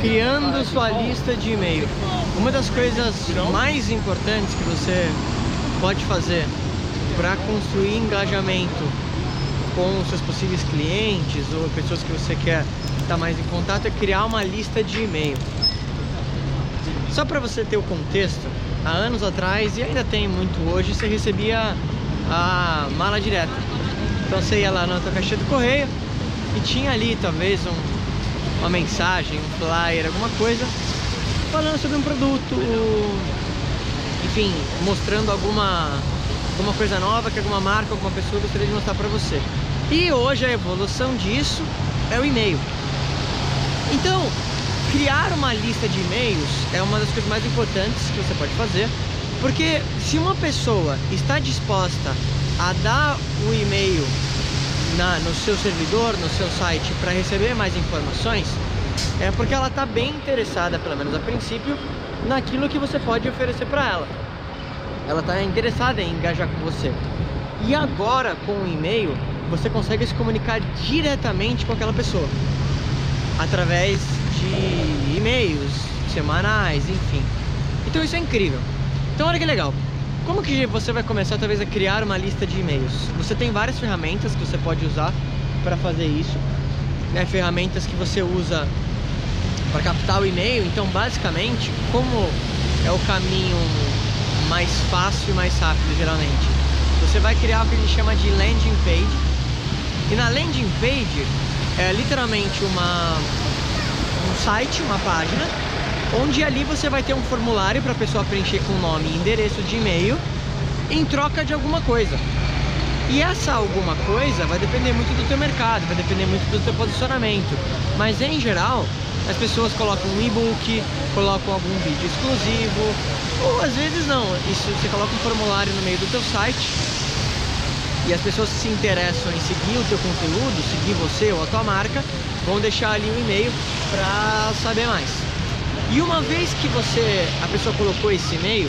criando sua lista de e-mail. Uma das coisas mais importantes que você pode fazer para construir engajamento com os seus possíveis clientes ou pessoas que você quer estar mais em contato é criar uma lista de e-mail. Só para você ter o contexto, há anos atrás, e ainda tem muito hoje, você recebia a mala direta. Então você ia lá na tua caixa do correio e tinha ali talvez um, uma mensagem, um flyer, alguma coisa falando sobre um produto, enfim, mostrando alguma, alguma coisa nova que alguma marca, alguma pessoa gostaria de mostrar para você. E hoje a evolução disso é o e-mail. Então, criar uma lista de e-mails é uma das coisas mais importantes que você pode fazer, porque se uma pessoa está disposta a dar o e-mail na, no seu servidor, no seu site, para receber mais informações, é porque ela está bem interessada, pelo menos a princípio, naquilo que você pode oferecer para ela. Ela está interessada em engajar com você. E agora, com o e-mail, você consegue se comunicar diretamente com aquela pessoa através de e-mails semanais, enfim. Então isso é incrível. Então olha que legal. Como que você vai começar talvez a criar uma lista de e-mails? Você tem várias ferramentas que você pode usar para fazer isso. Né? Ferramentas que você usa para captar o e-mail. Então basicamente, como é o caminho mais fácil e mais rápido geralmente, você vai criar o que a gente chama de landing page. E na landing page é literalmente uma um site, uma página onde ali você vai ter um formulário para a pessoa preencher com nome e endereço de e-mail em troca de alguma coisa. E essa alguma coisa vai depender muito do teu mercado, vai depender muito do teu posicionamento. Mas em geral, as pessoas colocam um e-book, colocam algum vídeo exclusivo, ou às vezes não. Isso você coloca um formulário no meio do teu site e as pessoas que se interessam em seguir o teu conteúdo, seguir você ou a tua marca, vão deixar ali um e-mail para saber mais. E uma vez que você, a pessoa colocou esse e-mail,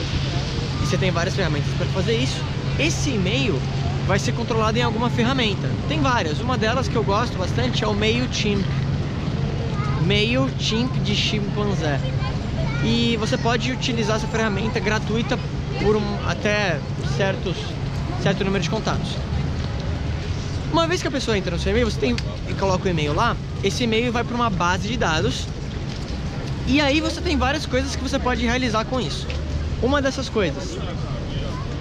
e você tem várias ferramentas para fazer isso, esse e-mail vai ser controlado em alguma ferramenta. Tem várias, uma delas que eu gosto bastante é o MailChimp. MailChimp de chimpanzé. E você pode utilizar essa ferramenta gratuita por um, até certos, certo número de contatos. Uma vez que a pessoa entra no seu e-mail, você tem coloca o e-mail lá, esse e-mail vai para uma base de dados e aí você tem várias coisas que você pode realizar com isso. Uma dessas coisas,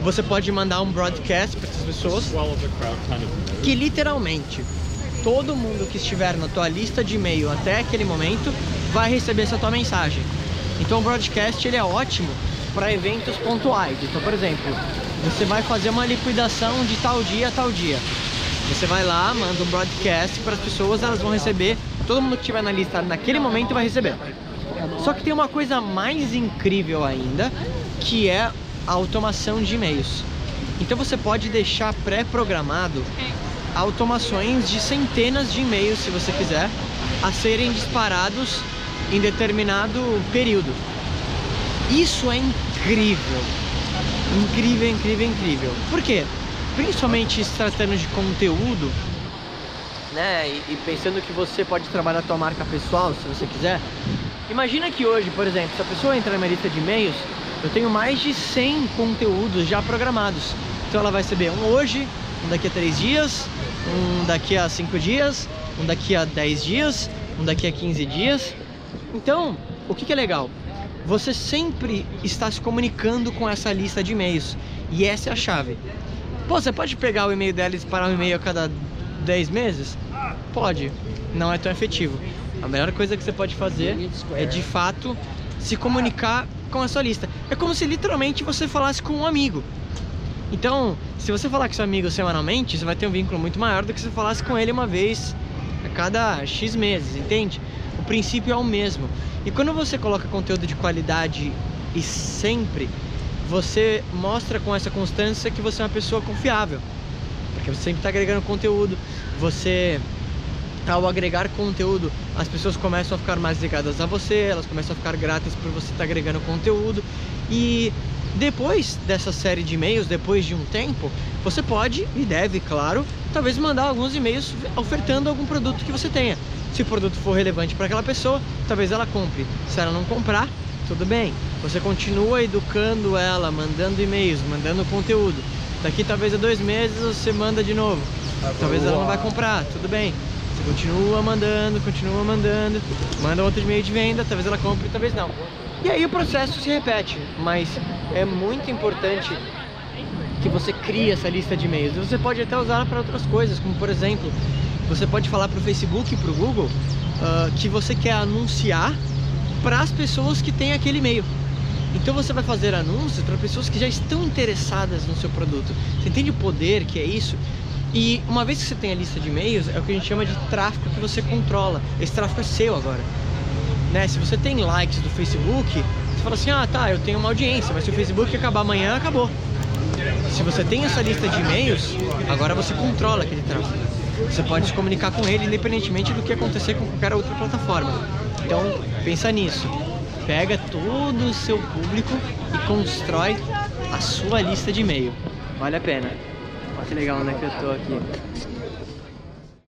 você pode mandar um broadcast para essas pessoas que literalmente todo mundo que estiver na tua lista de e-mail até aquele momento vai receber essa tua mensagem. Então o broadcast ele é ótimo para eventos pontuais. Então, por exemplo, você vai fazer uma liquidação de tal dia a tal dia. Você vai lá, manda um broadcast para as pessoas, elas vão receber, todo mundo que estiver na lista naquele momento vai receber. Só que tem uma coisa mais incrível ainda, que é a automação de e-mails. Então você pode deixar pré-programado automações de centenas de e-mails, se você quiser, a serem disparados em determinado período. Isso é incrível. Incrível, incrível, incrível. Por quê? Principalmente se tratando de conteúdo, né? E, e pensando que você pode trabalhar a tua marca pessoal, se você quiser, Imagina que hoje, por exemplo, se a pessoa entrar na minha lista de e-mails, eu tenho mais de 100 conteúdos já programados. Então ela vai receber um hoje, um daqui a 3 dias, um daqui a 5 dias, um daqui a 10 dias, um daqui a 15 dias. Então, o que, que é legal? Você sempre está se comunicando com essa lista de e-mails. E essa é a chave. Pô, você pode pegar o e-mail dela e disparar um e-mail a cada 10 meses? Pode. Não é tão efetivo. A melhor coisa que você pode fazer é de fato se comunicar com a sua lista. É como se literalmente você falasse com um amigo. Então, se você falar com seu amigo semanalmente, você vai ter um vínculo muito maior do que se você falasse com ele uma vez a cada X meses, entende? O princípio é o mesmo. E quando você coloca conteúdo de qualidade e sempre, você mostra com essa constância que você é uma pessoa confiável. Porque você sempre está agregando conteúdo, você ao agregar conteúdo, as pessoas começam a ficar mais ligadas a você, elas começam a ficar gratas por você estar agregando conteúdo. E depois dessa série de e-mails, depois de um tempo, você pode e deve, claro, talvez mandar alguns e-mails ofertando algum produto que você tenha. Se o produto for relevante para aquela pessoa, talvez ela compre. Se ela não comprar, tudo bem. Você continua educando ela, mandando e-mails, mandando conteúdo. Daqui talvez a dois meses você manda de novo. Talvez ela não vai comprar, tudo bem. Continua mandando, continua mandando, manda outro e-mail de venda, talvez ela compre, talvez não. E aí o processo se repete, mas é muito importante que você crie essa lista de e-mails. Você pode até usar para outras coisas, como por exemplo, você pode falar para o Facebook e para o Google uh, que você quer anunciar para as pessoas que têm aquele e-mail. Então você vai fazer anúncios para pessoas que já estão interessadas no seu produto. Você entende o poder que é isso? E uma vez que você tem a lista de e-mails, é o que a gente chama de tráfego que você controla. Esse tráfego é seu agora. Né? Se você tem likes do Facebook, você fala assim, ah tá, eu tenho uma audiência, mas se o Facebook acabar amanhã, acabou. Se você tem essa lista de e-mails, agora você controla aquele tráfego. Você pode se comunicar com ele independentemente do que acontecer com qualquer outra plataforma. Então, pensa nisso. Pega todo o seu público e constrói a sua lista de e-mail. Vale a pena. Que legal onde é que eu tô aqui.